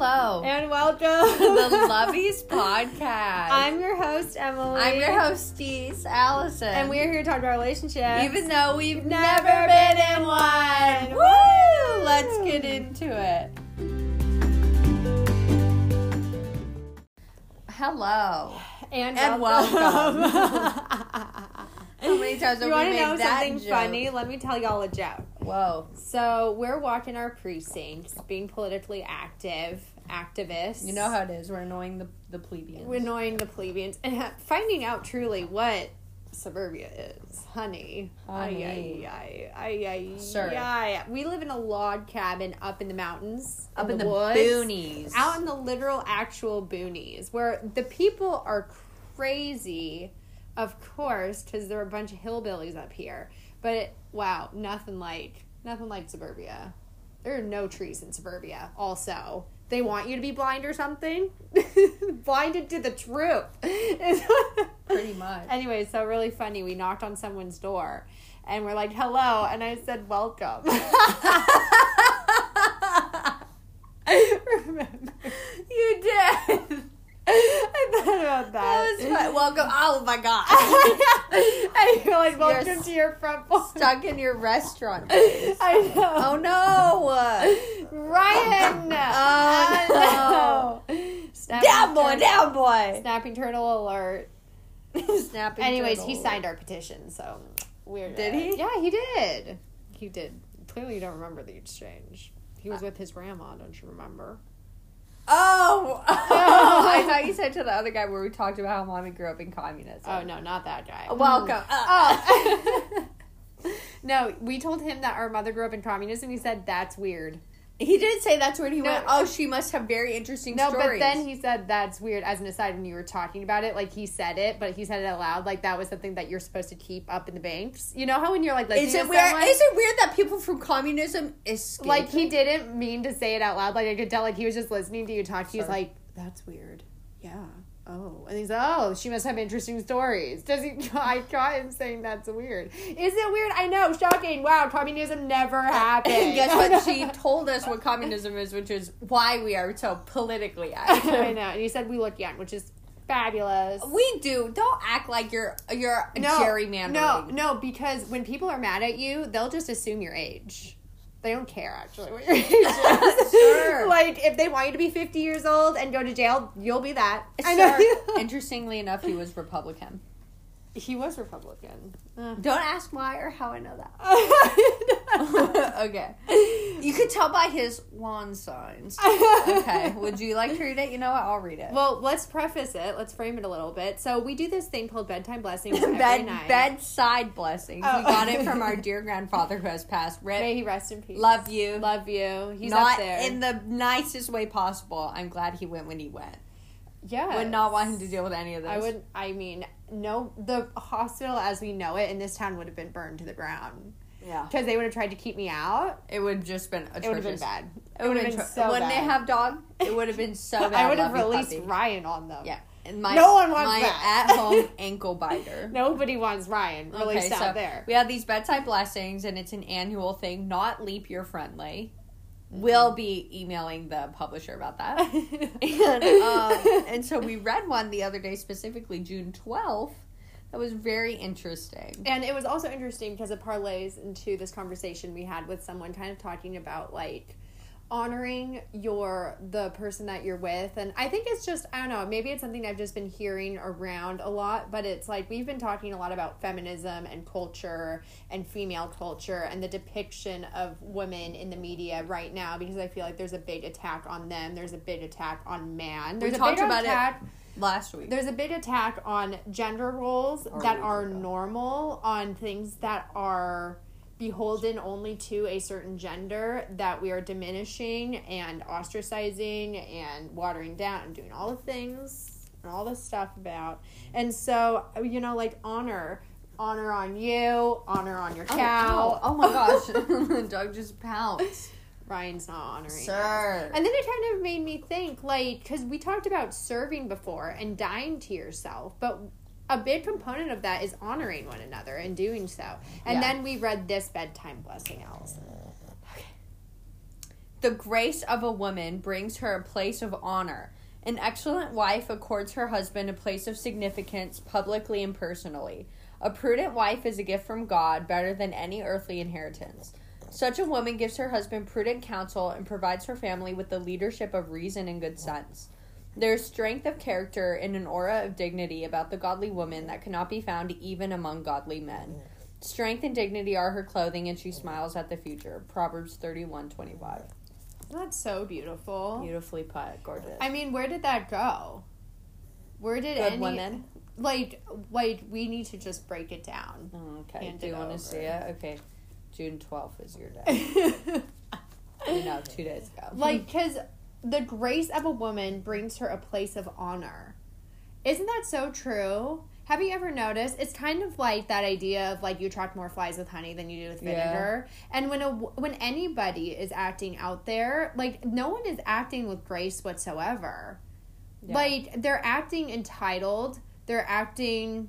Hello. And welcome to the Lovies podcast. I'm your host, Emily. I'm your hostess, Allison. And we're here to talk about relationships. Even though we've Never never, been been in one. one. Woo! Let's get into it. Hello. and, And welcome. How many times have you we want to made know that something joke? funny? Let me tell y'all a joke. Whoa. So we're walking our precincts, being politically active, activists. You know how it is. We're annoying the, the plebeians. We're annoying the plebeians and finding out truly what suburbia is, honey. Honey. Ay, ay, ay, ay, ay. We live in a log cabin up in the mountains, Up in the, woods, boonies. out in the literal actual boonies, where the people are crazy, of course, because there are a bunch of hillbillies up here. But it, wow, nothing like nothing like suburbia. There are no trees in suburbia. Also, they want you to be blind or something. Blinded to the truth. Pretty much. Anyway, so really funny. We knocked on someone's door, and we're like, "Hello," and I said, "Welcome." Remember? you did. I thought about that. That was fun. Welcome. Oh my god. and you're like, welcome You're to your front porch. Stuck in your restaurant. place. I know. Oh no. Ryan! Oh, no. Down boy, turtle- down boy. Snapping turtle alert. Snapping. Anyways, he signed our petition, so we're. Did uh, he? Yeah, he did. He did. Clearly, you don't remember the exchange. He was with his grandma, don't you remember? Oh. oh. I thought you said to the other guy where we talked about how mommy grew up in communism. Oh, no, not that guy. Welcome. Oh. oh. no, we told him that our mother grew up in communism. He said, that's weird. He did say that's where he No. went. Oh, she must have very interesting No, stories. but then he said that's weird as an aside when you were talking about it. Like he said it, but he said it out loud. Like that was something that you're supposed to keep up in the banks. You know how when you're like is it weird? someone, Is it weird that people from communism escape? like he didn't mean to say it out loud. Like I could tell, like he was just listening to you talk. He was like, "That's weird." Yeah. Oh, and he's oh, she must have interesting stories. Does he? I caught him saying that's weird. Is it weird? I know, shocking. Wow, communism never happened. And guess what? She told us what communism is, which is why we are so politically active. I know, and he said we look young, which is fabulous. We do. Don't act like you're you're gerrymandering. No, no, because when people are mad at you, they'll just assume your age. They don't care actually what your age is. Sure. Like if they want you to be fifty years old and go to jail, you'll be that. I know. Interestingly enough, he was Republican. he was Republican. Uh. Don't ask why or how I know that. okay. You could tell by his lawn signs. Okay. Would you like to read it? You know what? I'll read it. Well, let's preface it. Let's frame it a little bit. So we do this thing called bedtime blessings every Bed, night. bedside blessings. Oh. We got it from our dear grandfather who has passed. May he rest in peace. love you. Love you. He's not up there. in the nicest way possible. I'm glad he went when he went. yeah. Would not want him to deal with any of this. I would. I mean, no. The hospital as we know it in this town would have been burned to the ground Yeah. because they would have tried to keep me out. It would have just been atrocious. It would have been bad. It would have been, been so so Wouldn't bad. they have dog? It would have been so bad. I would have released puppy. Ryan on them. Yeah. And my, No one wants my that. at-home ankle biter. Nobody wants Ryan released out there. we have these bedside blessings, and it's an annual thing, not leap year friendly. We'll be emailing the publisher about that. and, um, and so we read one the other day, specifically June 12th. That was very interesting. And it was also interesting because it parlays into this conversation we had with someone kind of talking about like honoring your the person that you're with. And i think it's just i don't know maybe it's something i've just been hearing around a lot but it's like we've been talking a lot about feminism and culture and female culture and the depiction of women in the media right now because i feel like there's a big attack on them. There's a big attack on man. There's we a big about attack it last week. there's a big attack on gender roles Or that are ago. normal, on things that are beholden only to a certain gender that we are diminishing and ostracizing and watering down and doing all the things and all the stuff about. And so, you know, like honor. Honor on you, honor on your Oh, cow. ow. Oh, my gosh. the dog just pounced. Ryan's not honoring. us. Sir. And then it kind of made me think, like, because we talked about serving before and dying to yourself, but a big component of that is honoring one another and doing so. And Yeah. then we read this bedtime blessing, Allison. The grace of a woman brings her a place of honor. An excellent wife accords her husband a place of significance publicly and personally. A prudent wife is a gift from God, better than any earthly inheritance. Such a woman gives her husband prudent counsel and provides her family with the leadership of reason and good sense. There is strength of character and an aura of dignity about the godly woman that cannot be found even among godly men. Strength and dignity are her clothing, and she smiles at the future. Proverbs thirty-one twenty-five. That's so beautiful. Beautifully put, gorgeous. I mean, where did that go? Where did Good any women. like like we need to just break it down. Oh, okay. Hand Do you want to see it? Okay. June twelfth is your day. you know, two days ago. like because the grace of a woman brings her a place of honor. Isn't that so true? Have you ever noticed? It's kind of like that idea of like you attract more flies with honey than you do with Yeah. vinegar. And when a when anybody is acting out there, like no one is acting with grace whatsoever. Yeah. Like they're acting entitled. They're acting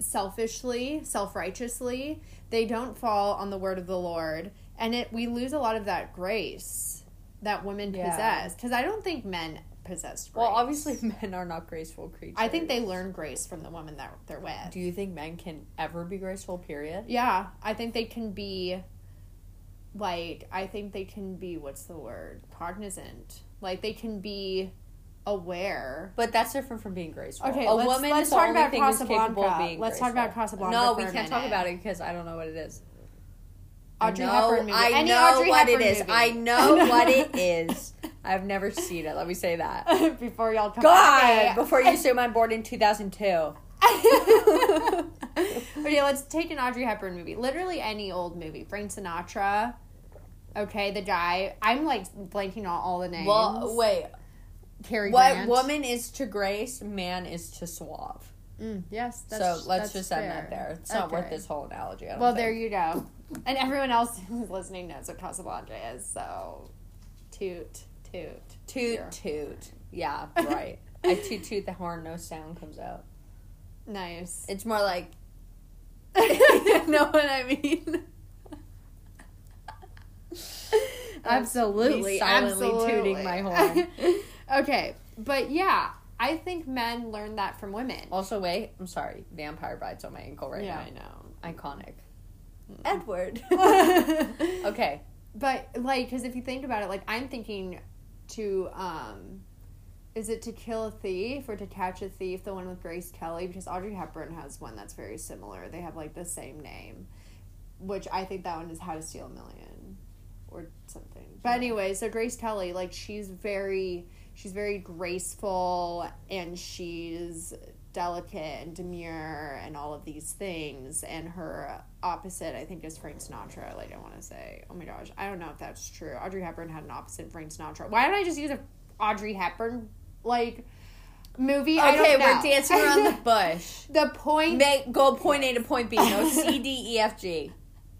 selfishly, self-righteously. They don't fall on the word of the Lord, and it we lose a lot of that grace that women Yeah. possess because I don't think men possess grace. well, obviously, men are not graceful creatures. I think they learn grace from the woman that they're with. Do you think men can ever be graceful? Period. Yeah, I think they can be like I think they can be what's the word? cognizant. Like they can be aware. But that's different from being graceful. Okay, a let's- woman let's is the talk only about thing who's capable of Casablanca. being. Let's talk about graceful. Casablanca No, we a can't talk about it because I don't know what it is. Audrey I know, Hepburn movie. I Any know Audrey what Hepburn it is. movie. I know what it is. I've never seen it. Let me say that. Before y'all come God, back. before you assume I'm born in 2002. okay, let's take an Audrey Hepburn movie. Literally any old movie. Frank Sinatra. Okay, the guy. I'm like blanking on all the names. Well, wait. Cary What Grant. woman is to grace, man is to suave. Mm, yes. That's, so let's just fair. end that there. It's not worth this whole analogy. I don't Well, think. there you go. And everyone else who's listening knows what Casablanca is. So, toot, toot. Toot Here. toot. Yeah, right. I toot toot the horn, no sound comes out. Nice. It's more like you know what I mean? absolutely, absolutely. tooting my horn. Okay, but yeah, I think men learn that from women. Also, wait, I'm sorry. Vampire bites on my ankle right yeah, now. I know. Iconic. Edward. okay. But like, because if you think about it, like I'm thinking to, um, is it to kill a thief or to catch a thief? The one with Grace Kelly, because Audrey Hepburn has one that's very similar. They have like the same name, which I think that one is How to Steal a Million, or something. But anyway, so Grace Kelly, like she's very, she's very graceful and she's delicate and demure and all of these things and her opposite i think is frank sinatra like i want to say oh my gosh i don't know if that's true audrey hepburn had an opposite frank sinatra why don't i just use a audrey hepburn like movie I Okay, don't know. we're dancing around the bush. the point Make go point A to point B. No C D E F G.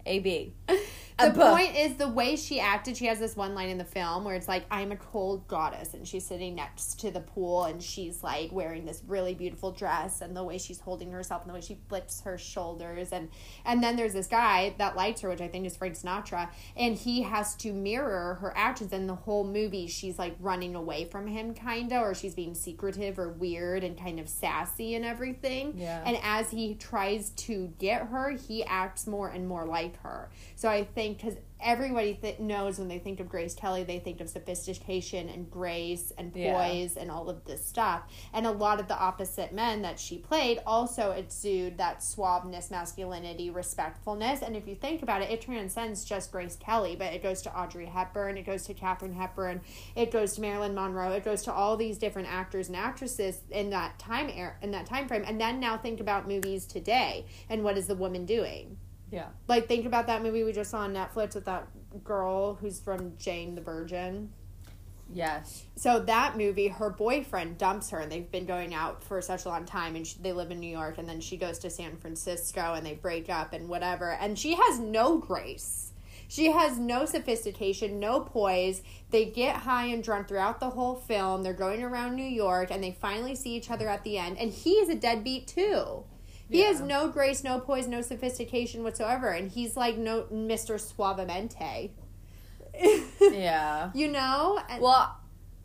A B. the point is the way she acted she has this one line in the film where it's like i'm a cold goddess and she's sitting next to the pool and she's like wearing this really beautiful dress and the way she's holding herself and the way she flips her shoulders and and then there's this guy that likes her which i think is frank sinatra and he has to mirror her actions and the whole movie she's like running away from him kinda or she's being secretive or weird and kind of sassy and everything Yeah. and as he tries to get her, he acts more and more like her. So I think because everybody th- knows when they think of Grace Kelly, they think of sophistication and grace and Yeah. poise and all of this stuff. And a lot of the opposite men that she played also exude that suaveness, masculinity, respectfulness. And if you think about it, it transcends just Grace Kelly, but it goes to Audrey Hepburn, it goes to Katharine Hepburn, it goes to Marilyn Monroe, it goes to all these different actors and actresses in that time era, in that time frame. And then now think about movies today and what is the woman doing? Yeah. Like think about that movie we just saw on Netflix with that girl who's from Jane the Virgin. Yes. So that movie, her boyfriend dumps her, and they've been going out for such a long time, and she, they live in New York, and then she goes to San Francisco, and they break up and whatever, and she has no grace. She has no sophistication, no poise. They get high and drunk throughout the whole film. They're going around New York, and they finally see each other at the end, and he is a deadbeat too. He has no grace, no poise, no sophistication whatsoever, and he's like no Mr. Suavemente. Yeah. you know? And- Well,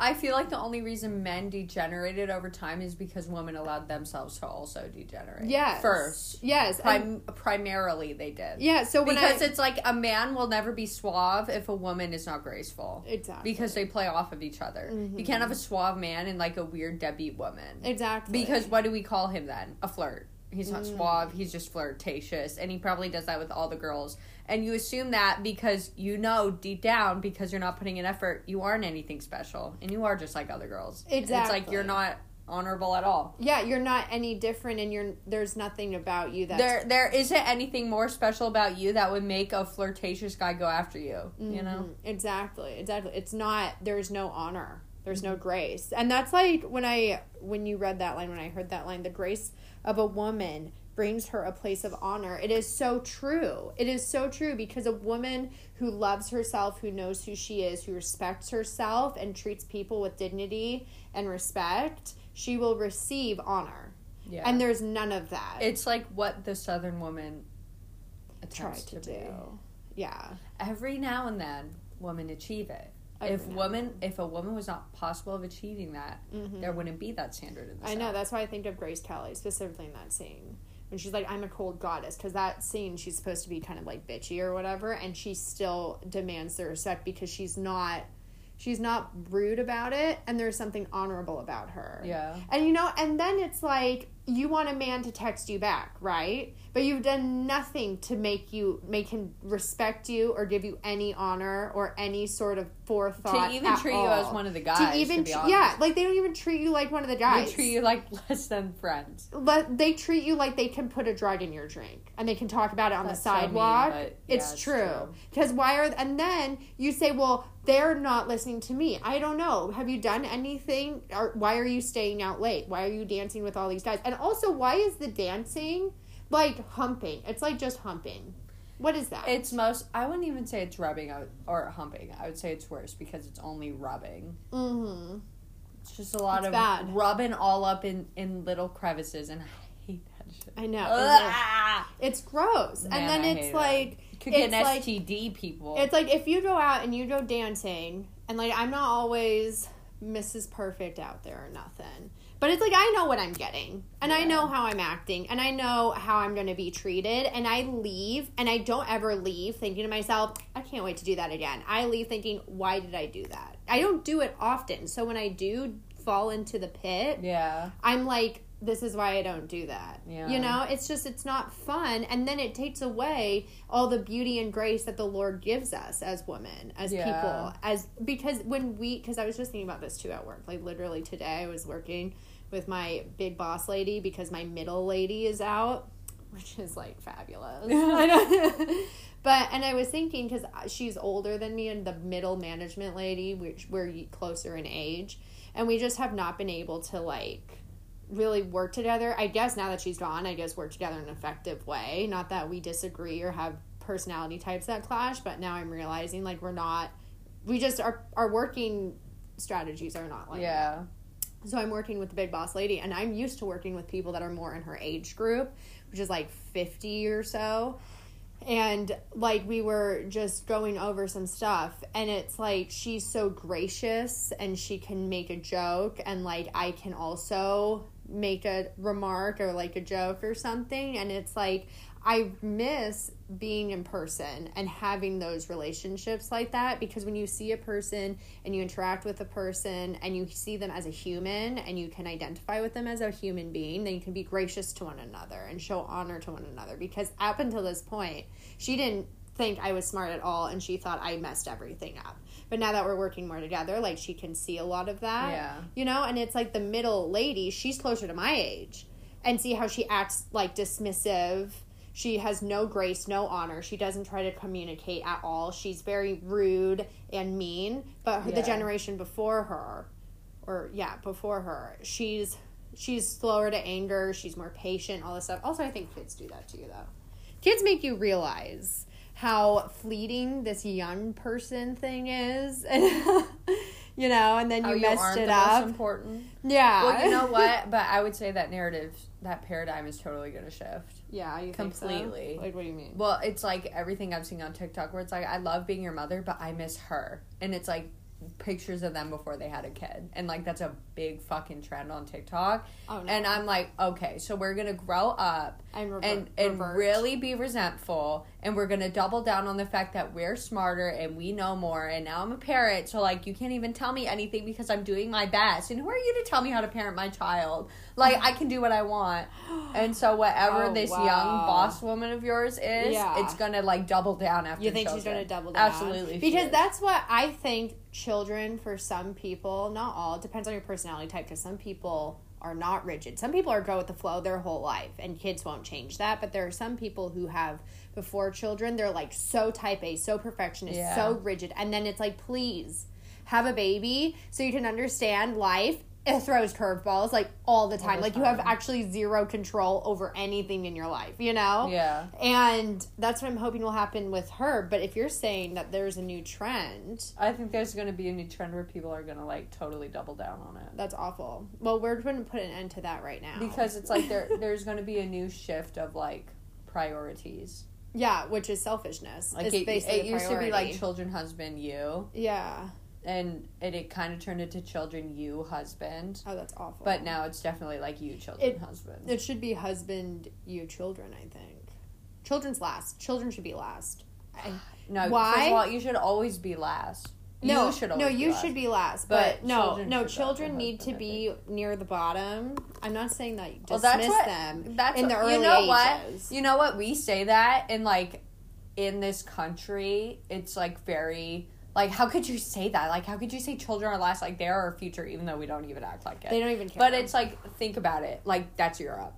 I feel like the only reason men degenerated over time is because women allowed themselves to also degenerate. Yes. First. Yes. Prim- primarily they did. yeah, so when Because I, it's like a man will never be suave if a woman is not graceful. Exactly. Because they play off of each other. Mm-hmm. You can't have a suave man and like a weird deadbeat woman. Exactly. Because what do we call him then? A flirt. He's not Mm. suave, he's just flirtatious. And he probably does that with all the girls. And you assume that because you know deep down, because you're not putting in effort, you aren't anything special. And you are just like other girls. Exactly. It's like you're not honorable at all. yeah, you're not any different and you're there's nothing about you that There there isn't anything more special about you that would make a flirtatious guy go after you. You know? Mhm. Exactly, exactly. It's not there's no honor. There's no grace. And that's like when I when you read that line, when I heard that line, the grace of a woman brings her a place of honor. It is so true. It is so true because a woman who loves herself, who knows who she is, who respects herself and treats people with dignity and respect, she will receive honor. Yeah. And there's none of that. it's like what the southern woman tried attempts to, to, do. Yeah. every now and then women achieve it If woman if a woman was not possible of achieving that mm-hmm. there wouldn't be that standard in the I know. That's why I think of Grace Kelly specifically in that scene when she's like, "I'm a cold goddess," because that scene she's supposed to be kind of like bitchy or whatever, and she still demands the respect because she's not, she's not rude about it, and there's something honorable about her. yeah And you know, and then it's like you want a man to text you back, right? But you've done nothing to make you make him respect you or give you any honor or any sort of forethought. to even at treat you as one of the guys To even, tr- yeah, like they don't even treat you like one of the guys. they treat you like less than friends But they treat you like they can put a drug in your drink and they can talk about it on That's the so mean, sidewalk. yeah, it's, it's true. true. Because why are and then you say, well, they're not listening to me. I don't know. Have you done anything? Or why are you staying out late? Why are you dancing with all these guys? And also, why is the dancing like humping? It's like just humping. What is that? it's most i wouldn't even say it's rubbing out or humping i would say it's worse because it's only rubbing mm-hmm. it's just a lot It's of bad. rubbing all up in in little crevices and i hate that shit I know. Ugh. It's gross. Man, and then I it's hate it. Could get it's an like std people It's like if you go out and you go dancing, and like I'm not always Mrs. Perfect out there or nothing. But it's like I know what I'm getting, and I know how I'm acting, and I know how I'm going to be treated, and I leave, and I don't ever leave thinking to myself, I can't wait to do that again. I leave thinking, why did I do that? I don't do it often, so when I do fall into the pit, yeah I'm like, this is why I don't do that. Yeah. You know, it's just, it's not fun. And then it takes away all the beauty and grace that the Lord gives us as women, as Yeah. people. As, because when we, because I was just thinking about this too at work. Like literally today, I was working with my big boss lady because my middle lady is out, which is like fabulous. But and I was thinking because she's older than me and the middle management lady, which we're closer in age, and we just have not been able to like really work together. I guess now that she's gone, I guess work together in an effective way. Not that we disagree or have personality types that clash, but now I'm realizing like we're not. We just our our working strategies are not like that. yeah So I'm working with the big boss lady, and I'm used to working with people that are more in her age group, which is like 50 or so. And like we were just going over some stuff, and it's like she's so gracious and she can make a joke, and like I can also make a remark or like a joke or something. And it's like I miss being in person and having those relationships like that because when you see a person and you interact with a person and you see them as a human and you can identify with them as a human being, then you can be gracious to one another and show honor to one another. Because up until this point, she didn't think I was smart at all and she thought I messed everything up. But now that we're working more together, like she can see a lot of that. Yeah. You know, and it's like the middle lady, she's closer to my age. And see how she acts like dismissive. She has no grace, no honor. She doesn't try to communicate at all. She's very rude and mean. But her the generation before her, or yeah, before her, she's she's slower to anger. She's more patient. All this stuff. Also, I think kids do that to you though. Kids make you realize how fleeting this young person thing is, and you know, and then you you messed it up. important. yeah. Well, you know what? But I would say that narrative, that paradigm is totally going to shift. Yeah, you think so? Completely. Like, what do you mean? Well, it's like everything I've seen on TikTok where it's like, I love being your mother, but I miss her. And it's like pictures of them before they had a kid. And like, that's a big fucking trend on TikTok. Oh, no. And I'm like, okay, so we're going to grow up revert, and and revert. really be resentful and we're gonna double down on the fact that we're smarter and we know more and now i'm a parent so like you can't even tell me anything because i'm doing my best and who are you to tell me how to parent my child like i can do what i want and so whatever Oh, this wow. young boss woman of yours is Yeah. it's gonna like double down after You think she's going to double down? absolutely Because that's what I think children, for some people, not all, it depends on your personality type, because some people are not rigid. Some people are go with the flow their whole life, and kids won't change that. But there are some people who have, before children, they're like so type A, so perfectionist, Yeah. so rigid. And then it's like, please have a baby so you can understand life. It throws curveballs like all the time. the like you have actually zero control over anything in your life, you know? yeah And that's what I'm hoping will happen with her. But if you're saying that there's a new trend, i think there's gonna be a new trend where people are gonna like totally double down on it that's awful. Well, we're going to put an end to that right now. because it's like there there's gonna be a new shift of like priorities yeah, which is selfishness. Like it, it used to be like children, husband, you, yeah. And and it kind of turned into children, you, husband. Oh, that's awful. But now it's definitely like you, children, It- husband. it should be husband, you, children. I think children's last. Children should be last. I, no, why? All, you should always be last. no, you should no, always be you last. should be last. But But, no, children no, children need to husband, I be near the bottom. I'm not saying that you Well, dismiss that's what. them That's in the early you know ages. what? You know what? We say that, and like in this country, it's like very. Like, how could you say that? Like, how could you say children are last? Like, they're our future, even though we don't even act like it. They don't even care. But it's like, think about it. Like, that's Europe.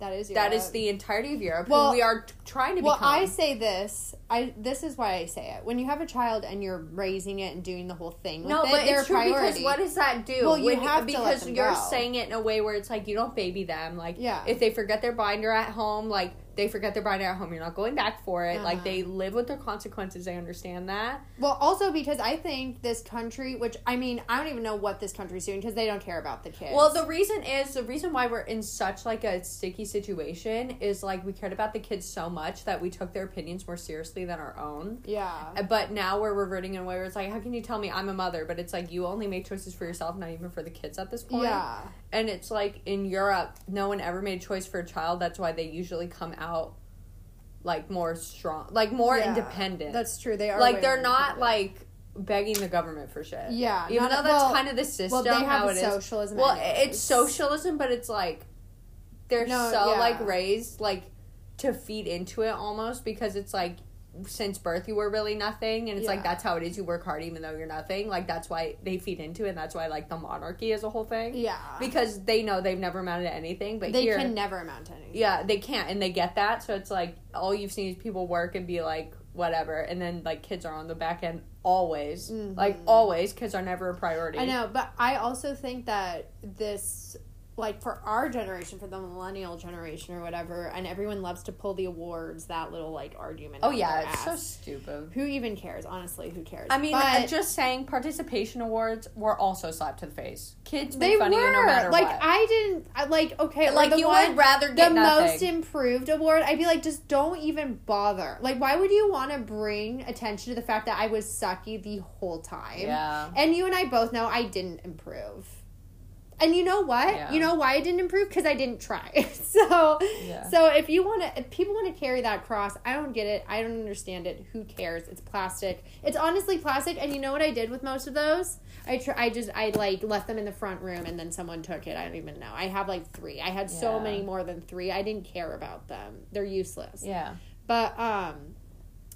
that is That is the entirety of Europe. Well- we are t- trying to Well, become. I say this. I this is why I say it. When you have a child and you're raising it and doing the whole thing, with no, it, but it's true because what does that do? Well, you When have to let because you're go. saying it in a way where it's like you don't baby them. Like, Yeah. if they forget their binder at home, like they forget their binder at home, you're not going back for it. Like Uh-huh. they live with their consequences. They understand that. well, also because I think this country, which I mean, I don't even know what this country's doing because they don't care about the kids. Well, the reason is the reason why we're in such like a sticky situation is like we cared about the kids so much that we took their opinions more seriously than our own. yeah, But now we're reverting in a way where it's like, how can you tell me I'm a mother? But it's like you only make choices for yourself, not even for the kids at this point. yeah, And it's like in Europe, no one ever made a choice for a child. That's why they usually come out like more strong, like more Yeah. independent. That's true. They are like they're not like begging the government for shit. Yeah, even though that's well- kind of the system well, they have how it is. socialism. Well, anyways. it's socialism, but it's like they're No, so yeah. like raised like to feed into it almost because it's like since birth you were really nothing. And it's like that's how it is. You work hard even though you're nothing. Like that's why they feed into it. And that's why like the monarchy is a whole thing. Yeah, because they know they've never amounted to anything but they here can never amount to anything. yeah they can't. And they get that. So it's like all you've seen is people work and be like whatever. And then like kids are on the back end always. Like always. Kids are never a priority. Mm-hmm. I know, but I also think that this, like for our generation, for the millennial generation or whatever, and everyone loves to pull the awards, that little like argument. oh yeah it's so stupid Who even cares? Honestly, who cares? I mean, But I'm just saying, participation awards were also slapped to the face. Kids they were no matter like what. I didn't I, like okay like the you one, would rather the nothing. most improved award. I'd be like, just don't even bother. Like, why would you want to bring attention to the fact that I was sucky the whole time? yeah, And you and I both know I didn't improve. And you know what? Yeah. You know why I didn't improve? Because I didn't try. so, Yeah. so if you want to, if people want to carry that cross, I don't get it. I don't understand it. Who cares? It's plastic. It's honestly plastic. And you know what I did with most of those? I try. I just I like left them in the front room, and then someone took it. I don't even know. I have like three. I had so many more than three. I didn't care about them. They're useless. yeah, But um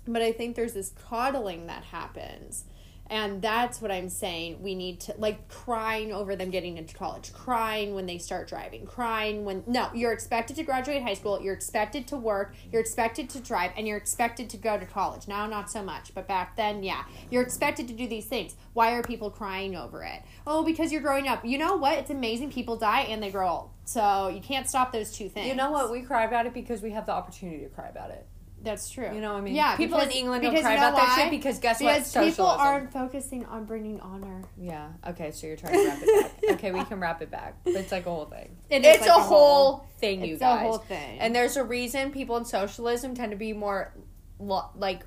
but I think there's this coddling that happens. And that's what I'm saying. We need to like crying over them getting into college, crying when they start driving, crying when no, you're expected to graduate high school, you're expected to work, you're expected to drive, and you're expected to go to college. Now not so much, but back then, yeah. You're expected to do these things. Why are people crying over it? Oh, because you're growing up. You know what? It's amazing people die and they grow old. So you can't stop those two things. you know what? We cry about it because we have the opportunity to cry about it. That's true. You know what I mean? Yeah, People because- in England don't cry you know about that shit because guess what? Because people aren't focusing on bringing honor. Yeah. Okay, so you're trying to wrap it back. okay, we can wrap it back. It's like a whole thing. It it's like a whole thing, you It's guys. a whole thing. And there's a reason people in socialism tend to be more lo- like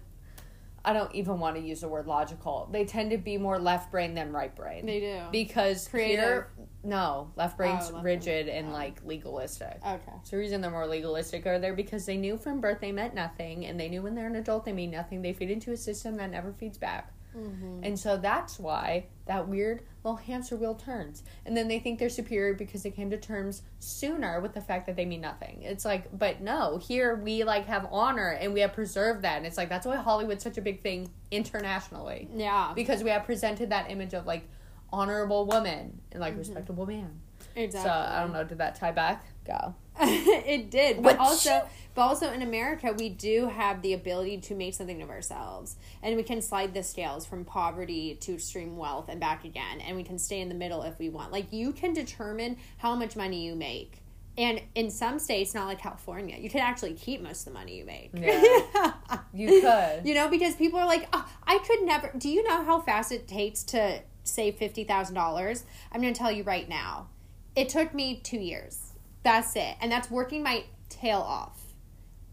I don't even want to use the word logical. They tend to be more left brain than right brain. They do. because Creative. here no, left brain's Oh, left rigid brain. and Oh. like legalistic. okay. So the reason they're more legalistic are there because they knew from birth they meant nothing, and they knew when they're an adult they mean nothing. They feed into a system that never feeds back, Mm-hmm. and so that's why that weird little hamster wheel turns. And then they think they're superior because they came to terms sooner with the fact that they mean nothing. It's like, but no, here we like have honor and we have preserved that, and it's like that's why Hollywood's such a big thing internationally Yeah. because we have presented that image of like honorable woman and like mm-hmm. respectable man. Exactly. So I don't know, did that tie back? Go. it did, but But also, but also in America, we do have the ability to make something of ourselves, and we can slide the scales from poverty to extreme wealth and back again, and we can stay in the middle if we want. Like you can determine how much money you make, and in some states, not like California, you can actually keep most of the money you make. Yeah. You could. You know, because people are like, oh, I could never. Do you know how fast it takes to save fifty thousand dollars? I'm going to tell you right now. It took me two years. That's it, and that's working my tail off,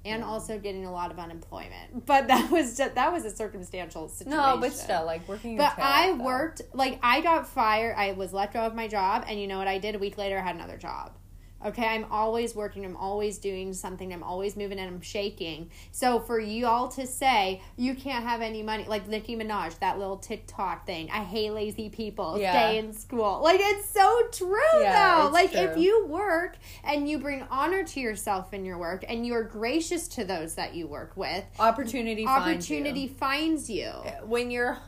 and also getting a lot of unemployment. But that was just, that was a circumstantial situation. No, but still, like working. Your But tail I off, worked like I got fired. I was let go of my job, and you know what I did? A week later, I had another job. Okay, I'm always working. I'm always doing something. I'm always moving and I'm shaking. So for you all to say you can't have any money, like Nicki Minaj, that little TikTok thing. I hate lazy people. Yeah. Stay in school. Like it's so true Yeah, though. Like if you work and you bring honor to yourself in your work and you're gracious to those that you work with, opportunity. finds you. opportunity finds you. when you're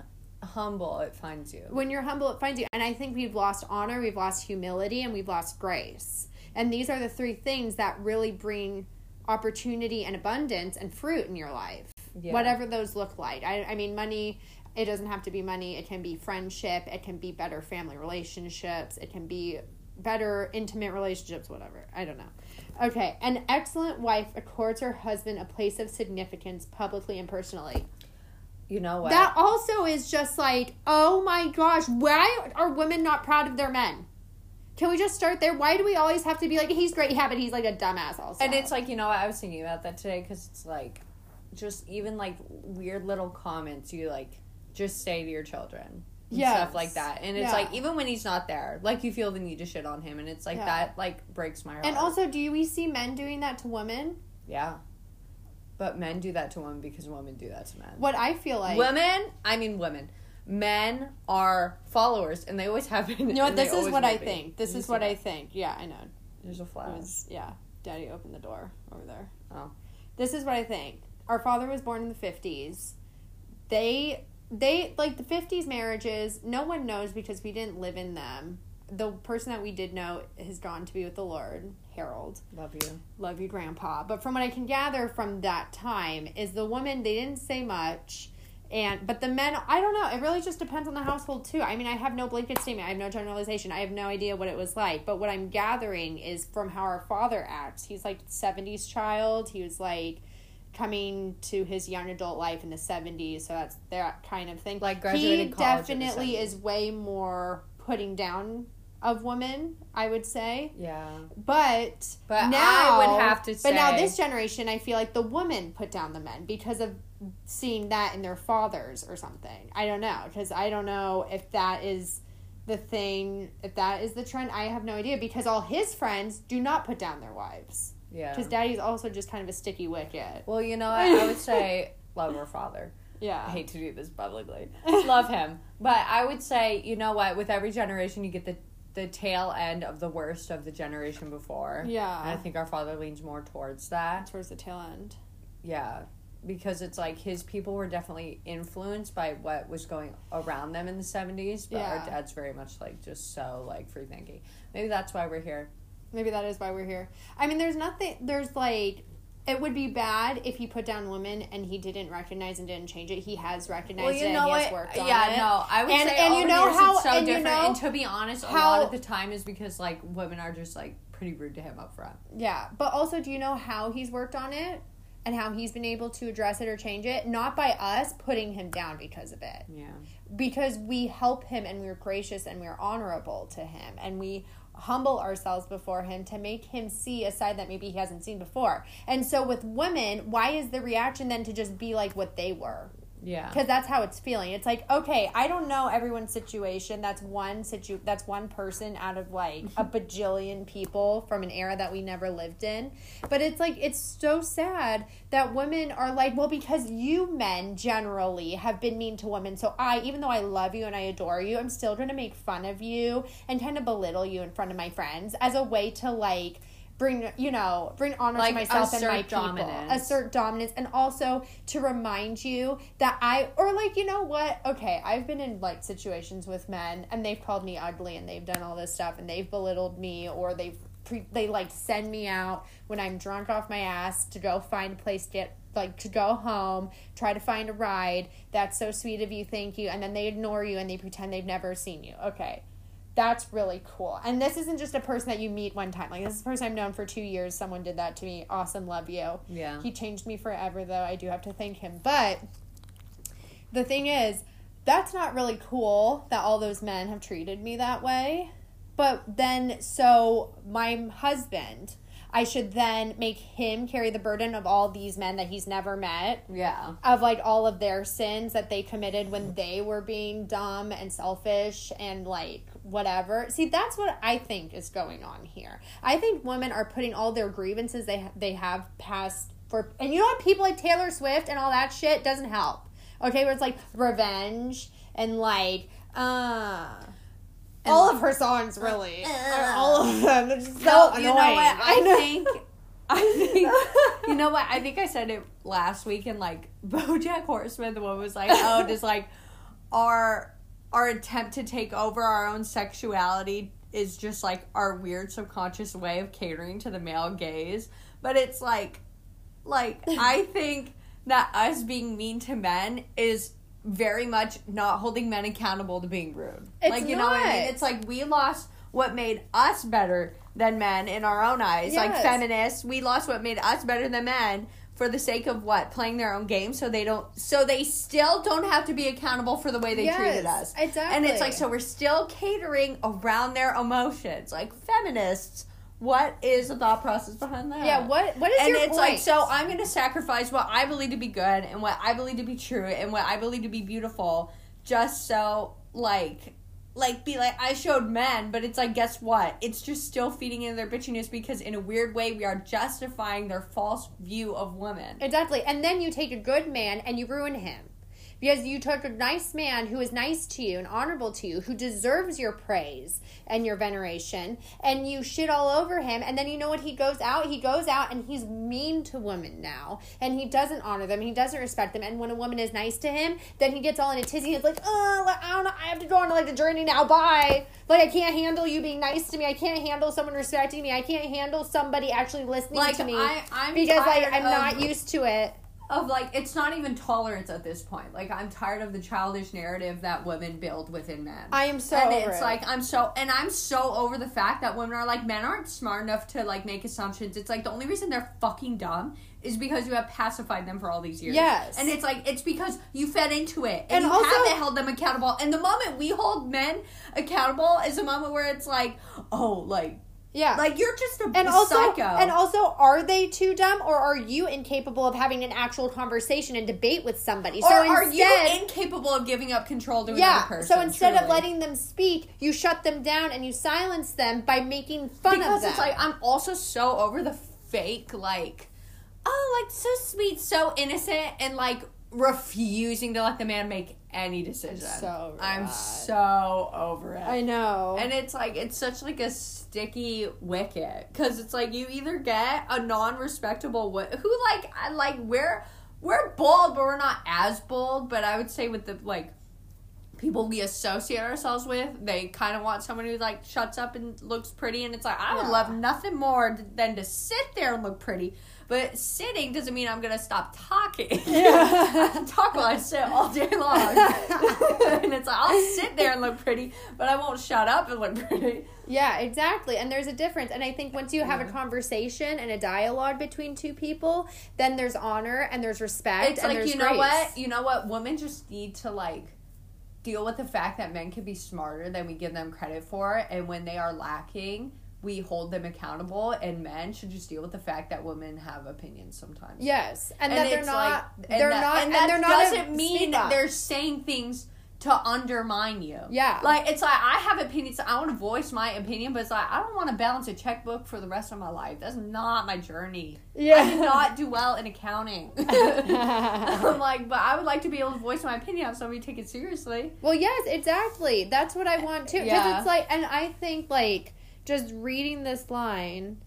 humble, it finds you. when you're humble, it finds you. And I think we've lost honor, we've lost humility, and we've lost grace. And these are the three things that really bring opportunity and abundance and fruit in your life. Yeah. Whatever those look like. I, I mean, money, it doesn't have to be money. It can be friendship. It can be better family relationships. It can be better intimate relationships, whatever. I don't know. Okay. An excellent wife accords her husband a place of significance publicly and personally. You know what? That also is just like, oh my gosh, why are women not proud of their men? Can we just start there? Why do we always have to be like, he's great, yeah, but he's like a dumbass also? and it's like you know what I was thinking about that today because it's like just even like weird little comments you like just say to your children. Yes. Stuff like that, and it's Yeah. like even when he's not there, like you feel the need to shit on him, and it's like Yeah. that like breaks my heart. and also, do we see men doing that to women? yeah, but men do that to women because women do that to men. What I feel like. women, I mean women. Men are followers, and they always have been. you know what? This is what I be. think. This Did is what that? I think. Yeah, I know. There's a flash. was, yeah, Daddy opened the door over there. Oh. This is what I think. Our father was born in the 50s. They they like the 50s marriages, no one knows because we didn't live in them. The person that we did know has gone to be with the Lord, Harold. Love you. Love you, Grandpa. But from what I can gather from that time is the woman they didn't say much. And but the men, I don't know. It really just depends on the household too. I mean, I have no blanket statement. I have no generalization. I have no idea what it was like. But what I'm gathering is from how our father acts. He's like '70s child. He was like coming to his young adult life in the '70s. So that's that kind of thing. Like he graduated college in the definitely 70s. is way more putting down of women. I would say. Yeah. But But now, I would have to But now this generation, I feel like the women put down the men because of seeing that in their fathers or something. I don't know because I don't know if that is the thing. If that is the trend, I have no idea because all his friends do not put down their wives. Yeah. Because daddy's also just kind of a sticky wicket. Well, you know what? I would say love her father. Yeah. I hate to do this publicly. love him. But I would say, you know what? With every generation, you get the the tail end of the worst of the generation before. Yeah. And I think our father leans more towards that. Towards the tail end. Yeah. Because it's like his people were definitely influenced by what was going around them in the 70s, but Yeah. our dad's very much like just so like free thinking. Maybe that's why we're here. Maybe that is why we're here. I mean, there's nothing. There's like. It would be bad if he put down women and he didn't recognize and didn't change it. He has recognized Well, you it know and he has worked on yeah, it. no, I would And- say and you know how- it's so and you different. know and to be honest, a lot of the time is because like women are just like pretty rude to him up front. Yeah, but also, do you know how he's worked on it? and how he's been able to address it or change it, not by us putting him down because of it. Yeah. Because we help him and we're gracious and we're honorable to him and we humble ourselves before him to make him see a side that maybe he hasn't seen before. And so with women, why is the reaction then to just be like what they were? Yeah. because that's how it's feeling. It's like, okay, I don't know everyone's situation. That's one situ. That's one person out of like a bajillion people from an era that we never lived in. But it's like it's so sad that women are like, well, because you men generally have been mean to women, so I, even though I love you and I adore you, I'm still going to make fun of you and kind of belittle you in front of my friends as a way to like bring you know bring honor Like, to myself and assert my people. dominance. assert dominance and also to remind you that i or like you know what? Okay i've been in like situations with men and they've called me ugly and they've done all this stuff and they've belittled me or they've pre- they like send me out when i'm drunk off my ass to go find a place to get like to go home try to find a ride. That's so sweet of you thank you. And then they ignore you and they pretend they've never seen you. Okay that's really cool. And this isn't just a person that you meet one time. Like this is a person I've known for two years. Someone did that to me. Awesome, love you. Yeah. He changed me forever though. I do have to thank him. But the thing is, that's not really cool that all those men have treated me that way. But then so my husband, I should then make him carry the burden of all these men that he's never met Yeah. of like all of their sins that they committed when they were being dumb and selfish and like whatever. See, that's what I think is going on here. I think women are putting all their grievances they they have passed for and you know what people like Taylor Swift and all that shit doesn't help. Okay, where it's like revenge and like uh all of her songs really. all of them. They're just so No, annoying. you know what? I know. think. I think you know what? I think I said it last week, and like BoJack Horseman, the one was like, "Oh, just like our our attempt to take over our own sexuality is just like our weird subconscious way of catering to the male gaze." But it's like, like I think that us being mean to men is very much not holding men accountable to being rude. It's like you know what I mean? It's like we lost what made us better than men in our own eyes. Like feminists, we lost what made us better than men for the sake of what playing their own game so they don't so they still don't have to be accountable for the way they Yes, treated us exactly. and it's like so we're still catering around their emotions like feminists what is the thought process behind that Yeah, what what is and your it's point? like so i'm gonna sacrifice what i believe to be good and what i believe to be true and what i believe to be beautiful just so like like be like i showed men but it's like guess what it's just still feeding into their bitchiness because in a weird way we are justifying their false view of women Exactly. And then you take a good man and you ruin him. Because you took a nice man who is nice to you and honorable to you, who deserves your praise and your veneration, and you shit all over him. And then you know what? He goes out, he goes out and he's mean to women now. And he doesn't honor them, he doesn't respect them. And when a woman is nice to him, then he gets all in a tizzy. He's like, oh, I don't know, I have to go on like the journey now. Bye. Like, I can't handle you being nice to me. I can't handle someone respecting me. I can't handle somebody actually listening Like, to me. I- I'm because like I'm not used to it. Of like it's not even tolerance at this point like i'm tired of the childish narrative that women build within men I am so and over it's it. like I'm so and I'm so over the fact that women are like men aren't smart enough to like make assumptions. It's like the only reason they're fucking dumb is because you have pacified them for all these years. Yes. And it's like it's because you fed into it and, And you also- haven't held them accountable. And the moment we hold men accountable is a moment where it's like, oh, like yeah. like you're just a and also, psycho. and also, are they too dumb, or are you incapable of having an actual conversation and debate with somebody? or so are you incapable of giving up control to yeah. another person? so instead of letting them speak, you shut them down and you silence them by making fun because of them. it's like I'm also so over the fake like oh like so sweet so innocent and like refusing to let the man make any decision so over I'm so over it I know. and it's like it's such like a sticky wicket because it's like you either get a non-respectable who like I like we're we're bold but we're not as bold but I would say with the like people we associate ourselves with. They kind of want someone who like shuts up and looks pretty, and it's like I would Yeah. love nothing more than to sit there and look pretty. But sitting doesn't mean I'm gonna stop talking. I talk while I sit all day long, and it's like I'll sit there and look pretty, but I won't shut up and look pretty. Yeah, exactly. And there's a difference. And I think once you have a conversation and a dialogue between two people, then there's honor and there's respect. It's and like there's you know grace. what you know what women just need to like deal with the fact that men can be smarter than we give them credit for and when they are lacking we hold them accountable and men should just deal with the fact that women have opinions sometimes Yes, and, that they're not. and they're that- not. and And, that they're not. doesn't mean they're saying things to undermine you Yeah. like it's like i have opinions i want to voice my opinion but it's like i don't want to balance a checkbook for the rest of my life that's not my journey Yeah. i did not do well in accounting I'm like, but I would like to be able to voice my opinion on somebody take it seriously. Well, yes, exactly. That's what I want too. Because Yeah. it's like, and I think like just reading this line,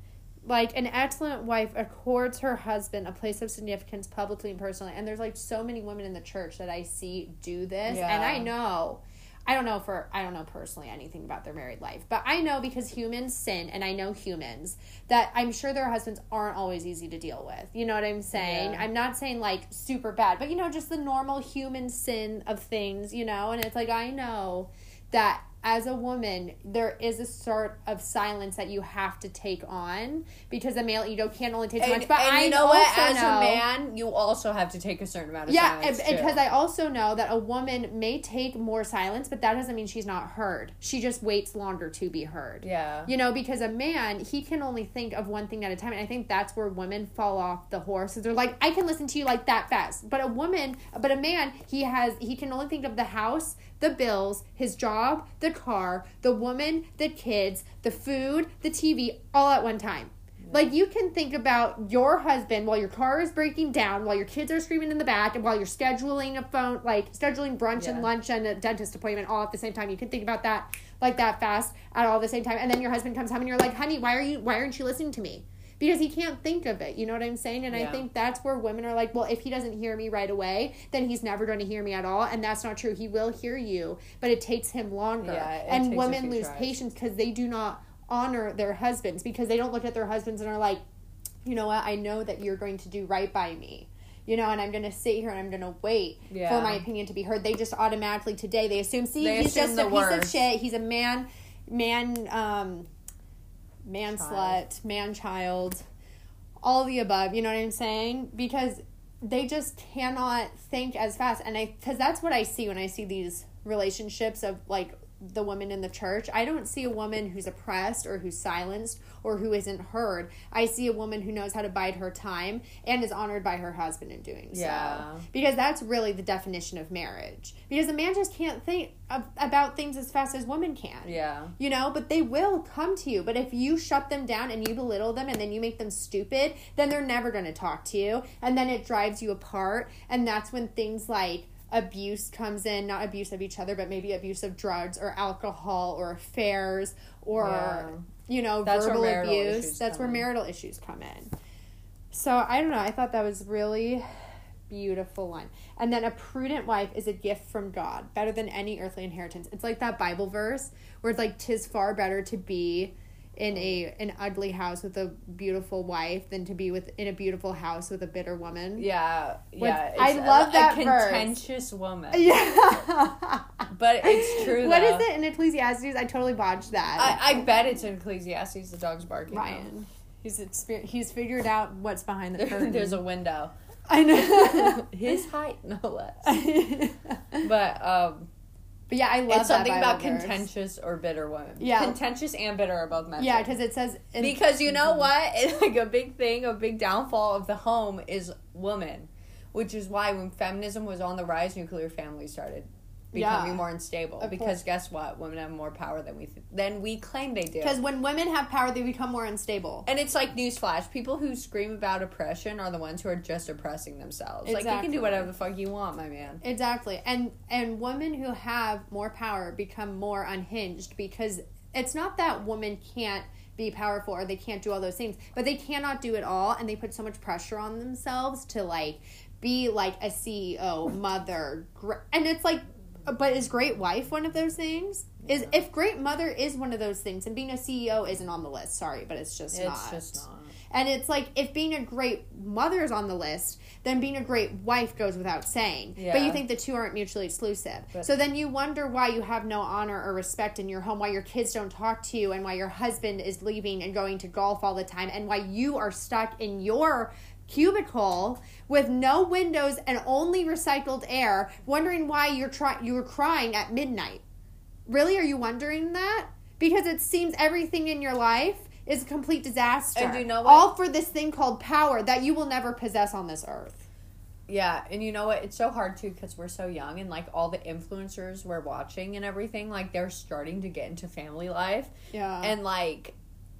like an excellent wife accords her husband a place of significance publicly and personally. And there's like so many women in the church that I see do this, Yeah. and I know. I don't know for I don't know personally anything about their married life, but I know because humans sin and I know humans that I'm sure their husbands aren't always easy to deal with. You know what I'm saying? Yeah. I'm not saying like super bad, but you know just the normal human sin of things, you know, and it's like I know that as a woman there is a sort of silence that you have to take on because a male ego can't only take so much. But I you know what? As know, a man, you also have to take a certain amount of yeah, silence. too. because I also know that a woman may take more silence, but that doesn't mean she's not heard. She just waits longer to be heard. yeah, You know, because a man, he can only think of one thing at a time. And I think that's where women fall off the horse. They're like, I can listen to you like that fast. But a woman, but a man, he has, he can only think of the house, the bills, his job, the car, the woman, the kids, the food, the TV, all at one time. Like you can think about your husband while your car is breaking down, while your kids are screaming in the back, and while you're scheduling a phone, like scheduling brunch and lunch and a dentist appointment all at the same time. You can think about that like that fast at all the same time. And then your husband comes home and you're like, honey, why are you why aren't you listening to me? Because he can't think of it. You know what I'm saying? And I think that's where women are like, well, if he doesn't hear me right away, then he's never going to hear me at all. And that's not true. He will hear you, but it takes him longer. Yeah, and women lose tries. patience because they do not honor their husbands because they don't look at their husbands and are like, you know what? I know that you're going to do right by me. You know, and I'm going to sit here and I'm going to wait Yeah. for my opinion to be heard. They just automatically today they assume, see, They he's assume just a the piece of shit. He's a man, man, um, man slut, man child, all the above. You know what I'm saying? Because they just cannot think as fast, and I because that's what I see when I see these relationships of like the woman in the church. I don't see a woman who's oppressed or who's silenced or who isn't heard. I see a woman who knows how to bide her time and is honored by her husband in doing Yeah. so. Because that's really the definition of marriage. Because a man just can't think of, about things as fast as women can. yeah, You know, but they will come to you. But if you shut them down and you belittle them and then you make them stupid, then they're never going to talk to you. And then it drives you apart. And that's when things like abuse comes in not abuse of each other, but maybe abuse of drugs or alcohol or affairs or, Yeah. you know, That's verbal abuse. That's where in. marital issues come in. So I don't know. I thought that was really beautiful one. And then a prudent wife is a gift from God, better than any earthly inheritance. It's like that Bible verse where it's like tis far better to be in a an ugly house with a beautiful wife than to be with in a beautiful house with a bitter woman. yeah, With- yeah. I a- love a, that verse. contentious woman, Yeah. but it's true. What though. is it in Ecclesiastes? I totally botched that. I, I bet it's in Ecclesiastes. The dog's barking. Ryan. He's exper- he's figured out what's behind the curtain. There's a window. I know. His height, no less. But um, But yeah, I love it's something about verse. contentious or bitter women. Yeah. contentious and bitter are both mentioned. Yeah, because it says because you know mm-hmm. what, it's like a big thing, a big downfall of the home is woman, which is why when feminism was on the rise, nuclear families started becoming Yeah. more unstable. Because course. guess what, women have more power than we th- than we claim they do. because when women have power, they become more unstable. And it's like newsflash: people who scream about oppression are the ones who are just oppressing themselves. Like you can do whatever the fuck you want, my man. Exactly. And and women who have more power become more unhinged because it's not that women can't be powerful or they can't do all those things, but they cannot do it all and they put so much pressure on themselves to like be like a CEO, mother, gr- and it's like but is great wife one of those things? Is if great mother is one of those things, and being a CEO isn't on the list. Sorry, but it's just not. It's not. just not. And it's like if being a great mother is on the list, then being a great wife goes without saying. Yeah. But you think the two aren't mutually exclusive. But- so then you wonder why you have no honor or respect in your home, why your kids don't talk to you, and why your husband is leaving and going to golf all the time, and why you are stuck in your cubicle with no windows and only recycled air, wondering why you're try- you were crying at midnight. Really, are you wondering that? Because it seems everything in your life is a complete disaster. And you know what? All for this thing called power that you will never possess on this earth. Yeah, and you know what? It's so hard too because we're so young, and like all the influencers we're watching and everything, like they're starting to get into family life, Yeah. and like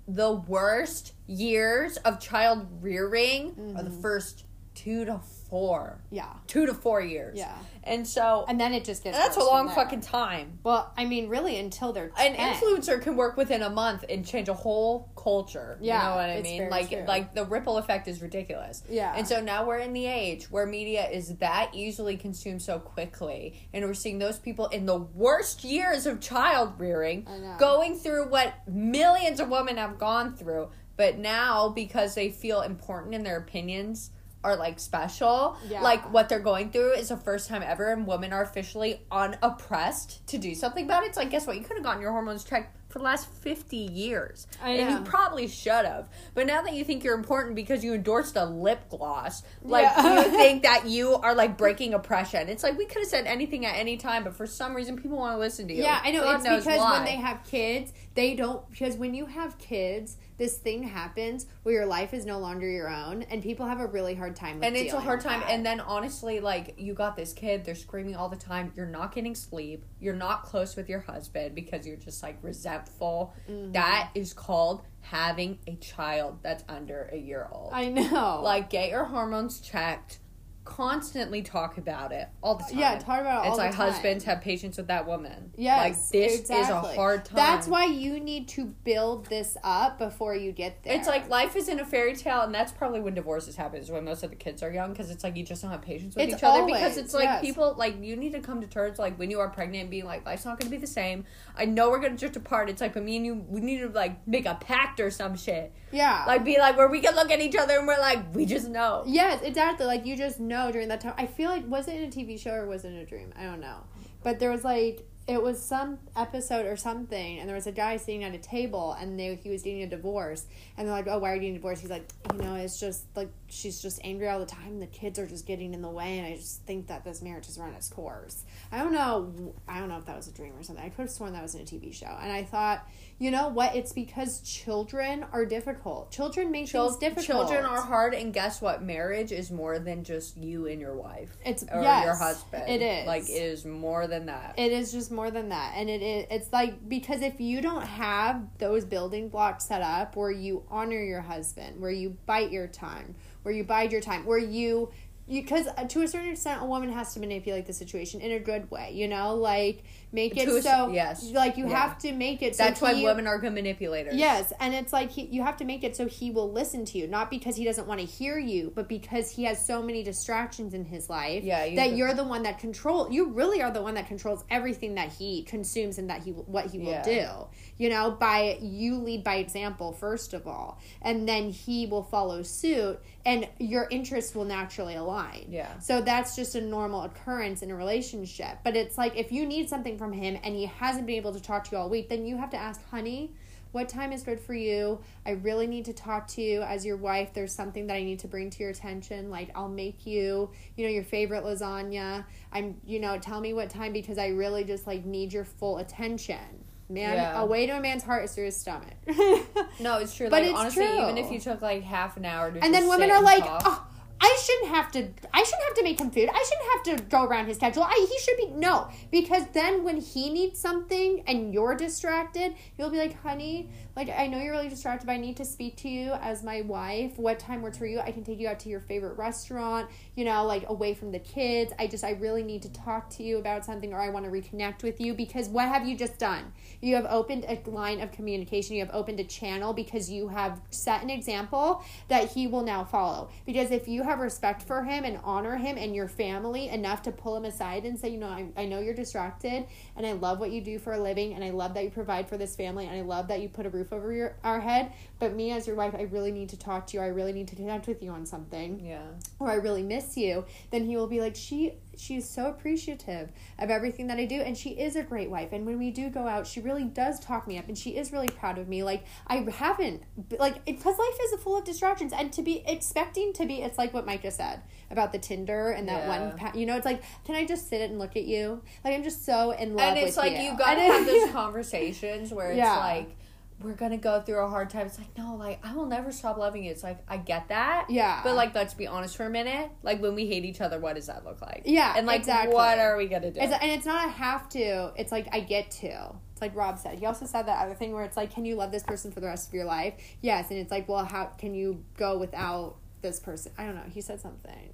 the worst years of child rearing are the Mm-hmm. first two to four, yeah. two to four years. Yeah. and so And then it just gets that's a long fucking time. Well, I mean, really, until they're An influencer can work within a month and change a whole culture. Yeah, you know what I mean? Like, true. like the ripple effect is ridiculous. Yeah. And so now we're in the age where media is that easily consumed so quickly, and we're seeing those people in the worst years of child rearing going through what millions of women have gone through, but now because they feel important in their opinions are like special, Yeah. like what they're going through is the first time ever, and women are officially unoppressed to do something about it. It's like, guess what? You could have gotten your hormones checked for the last 50 years. I and you probably should have. But now that you think you're important because you endorsed a lip gloss, like Yeah. you think that you are like breaking oppression. It's like we could have said anything at any time, but for some reason people want to listen to you. Yeah, I know. God it's because why. when they have kids, they don't. Because when you have kids, this thing happens where your life is no longer your own, and people have a really hard time. With and it's a hard time that. and then honestly like you got this kid they're screaming all the time you're not getting sleep you're not close with your husband because you're just like resentful Mm-hmm. That is called having a child that's under a year old I know. like get your hormones checked constantly talk about it all the time Yeah, talk about it it's the like husbands have patience with that woman Yes, like this exactly. is a hard time That's why you need to build this up before you get there. It's like life is in a fairy tale, and that's probably when divorces happen. Is when most of the kids are young, because it's like you just don't have patience with It's each other. always, because it's like yes. people like you need to come to terms like when you are pregnant, and being like life's not going to be the same. I know we're going to drift apart. It's like, but me and you, we need to like make a pact or some shit. yeah, Like be like where we can look at each other and we're like, we just know. Yes, exactly. Like you just know during that time. I feel like was it in a TV show or was it in a dream? I don't know. But there was like it was some episode or something, and there was a guy sitting at a table, and they, he was getting a divorce, and they're like, "Oh, why are you getting a divorce?" He's like, "You know, it's just like she's just angry all the time. The kids are just getting in the way, and I just think that this marriage has run its course." I don't know. I don't know if that was a dream or something. I could have sworn that was in a TV show, and I thought, you know what? It's because children are difficult. Children make Chil- things difficult. Children are hard, and guess what? Marriage is more than just you and your wife It's or yes, your husband. It is like it is more than that. It is just more than that, and it is. It's like because if you don't have those building blocks set up, where you honor your husband, where you bite your time, where you bide your time, where you. Because uh, to a certain extent, a woman has to manipulate the situation in a good way, you know, like make it To a c- so. yes. like you Yeah. have to make it. So That's why he- women are good manipulators. Yes, and it's like he, you have to make it so he will listen to you, not because he doesn't want to hear you, but because he has so many distractions in his life Yeah, you that you're the one that control. You really are the one that controls everything that he consumes and that he what he will Yeah. do. You know, by you lead by example first of all, and then he will follow suit, and your interests will naturally align. Yeah. So that's just a normal occurrence in a relationship. But it's like if you need something from him and he hasn't been able to talk to you all week, then you have to ask, honey, what time is good for you? I really need to talk to you as your wife. There's something that I need to bring to your attention. Like I'll make you, you know, your favorite lasagna. I'm, you know, tell me what time because I really just like need your full attention. Man, Yeah. a way to a man's heart is through his stomach. No, it's true. But like it's honestly, true. even if you took like half an hour to and then women are like, oh, I shouldn't have to. I shouldn't have to make him food. I shouldn't have to go around his schedule. I, he should be no, because then when he needs something and you're distracted, you'll be like, honey, like I know you're really distracted, but I need to speak to you as my wife. What time works for you? I can take you out to your favorite restaurant. You know, like away from the kids. I just I really need to talk to you about something, or I want to reconnect with you because what have you just done? You have opened a line of communication. You have opened a channel because you have set an example that he will now follow. Because if you have respect for him and honor him and your family enough to pull him aside and say, you know, I, I know you're distracted and I love what you do for a living and I love that you provide for this family and I love that you put a roof over your our head. But me as your wife, I really need to talk to you. I really need to connect with you on something Yeah. or I really miss you, then he will be like, she she's so appreciative of everything that I do, and she is a great wife. And when we do go out, she really does talk me up, and she is really proud of me. Like I haven't like because life is full of distractions, and to be expecting to be, it's like what Mike just said about the Tinder and that Yeah. one. You know, it's like, can I just sit and look at you? Like I'm just so in love. And it's like you, you gotta have those conversations where it's Yeah. like we're gonna go through a hard time. It's like no, like I will never stop loving you. It's like I get that, Yeah. But like, let's be honest for a minute. Like when we hate each other, what does that look like? Yeah, and like exactly. what are we gonna do? It's, and it's not a have to. It's like I get to. It's like Rob said. He also said that other thing where it's like, can you love this person for the rest of your life? Yes, and it's like, well, how can you go without this person? I don't know. He said something.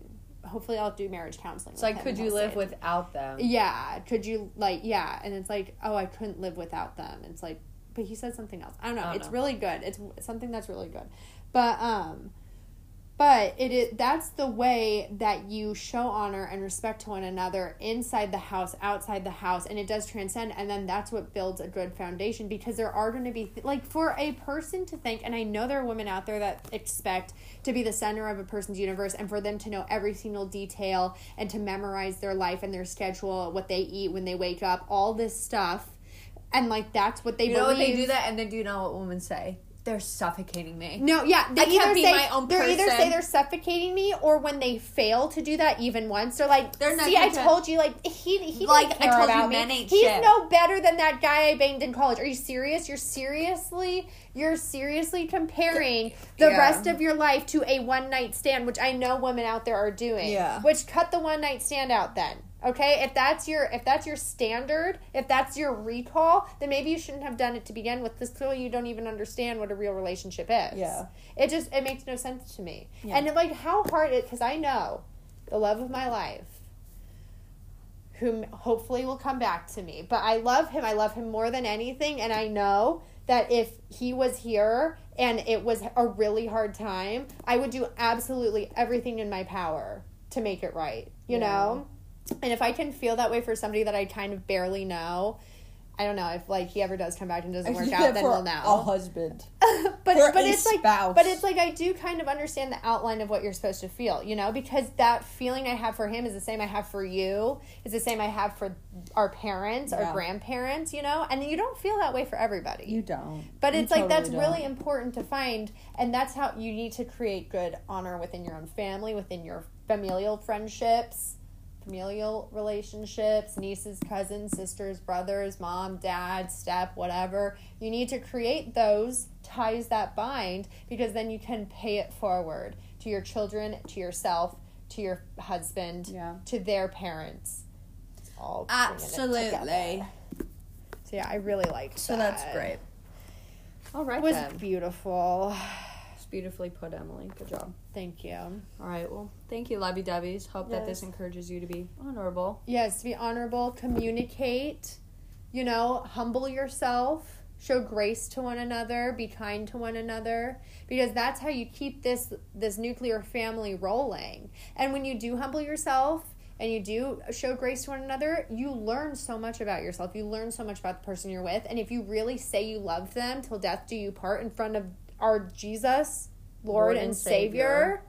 Hopefully, I'll do marriage counseling. It's like, could you live without them? Yeah. Could you like? Yeah, and it's like, oh, I couldn't live without them. It's like, but he said something else. I don't know. I don't it's know. really good. It's something that's really good, but um. But it is that's the way that you show honor and respect to one another inside the house, outside the house, and it does transcend. And then that's what builds a good foundation because there are going to be th- like for a person to think, and I know there are women out there that expect to be the center of a person's universe and for them to know every single detail and to memorize their life and their schedule, what they eat when they wake up, all this stuff, and like that's what they You know believe. they do that, and then do you know what women say? They're suffocating me. No, yeah, they I can't either be say my own they either say they're suffocating me, or when they fail to do that even once, they're like, They're not "See, I told you, like he he Like, I told you, about me. ain't He's shit." no better than that guy I banged in college. Are you serious? You're seriously you're seriously comparing the Yeah. rest of your life to a one night stand, which I know women out there are doing. Yeah. which cut the one night stand out then. Okay, if that's your if that's your standard, if that's your recall, then maybe you shouldn't have done it to begin with. Because clearly you don't even understand what a real relationship is. Yeah. it just it makes no sense to me. Yeah. And like how hard it because I know the love of my life, whom hopefully will come back to me. But I love him. I love him more than anything, and I know that if he was here and it was a really hard time, I would do absolutely everything in my power to make it right. You Yeah. know. And if I can feel that way for somebody that I kind of barely know, I don't know if like he ever does come back and doesn't work out, then we'll know. A husband. but but a it's like but it's like I do kind of understand the outline of what you're supposed to feel, you know, because that feeling I have for him is the same I have for you, is the same I have for our parents, Yeah. our grandparents, you know, and you don't feel that way for everybody. You don't. But You it's like that's totally really don't. important to find, and that's how you need to create good honor within your own family, within your familial friendships, familial relationships, nieces, cousins, sisters, brothers, mom, dad, step, whatever. You need to create those ties that bind because then you can pay it forward to your children, to yourself, to your husband, Yeah. to their parents. It's all Absolutely. So yeah, I really like So that. So that's great. All right It was then. beautiful. Beautifully put, Emily. Good job. Thank you. All right. Well, thank you, Lovey Dubbies. Hope that this encourages you to be honorable. Yes, be honorable, communicate, you know, humble yourself, show grace to one another, be kind to one another because that's how you keep this this nuclear family rolling. And when you do humble yourself and you do show grace to one another, you learn so much about yourself. You learn so much about the person you're with. And if you really say you love them till death do you part in front of our Jesus, Lord, Lord and, and Savior,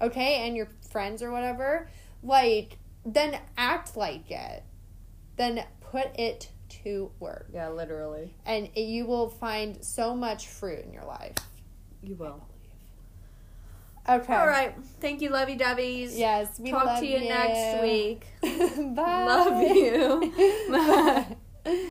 okay, and your friends or whatever, like then act like it. Then put it to work. Yeah, literally. And it, you will find so much fruit in your life. You will. Okay. All right. Thank you, Lovey Dubbies. Yes, we Talk to you next week. Bye. Love you. Bye.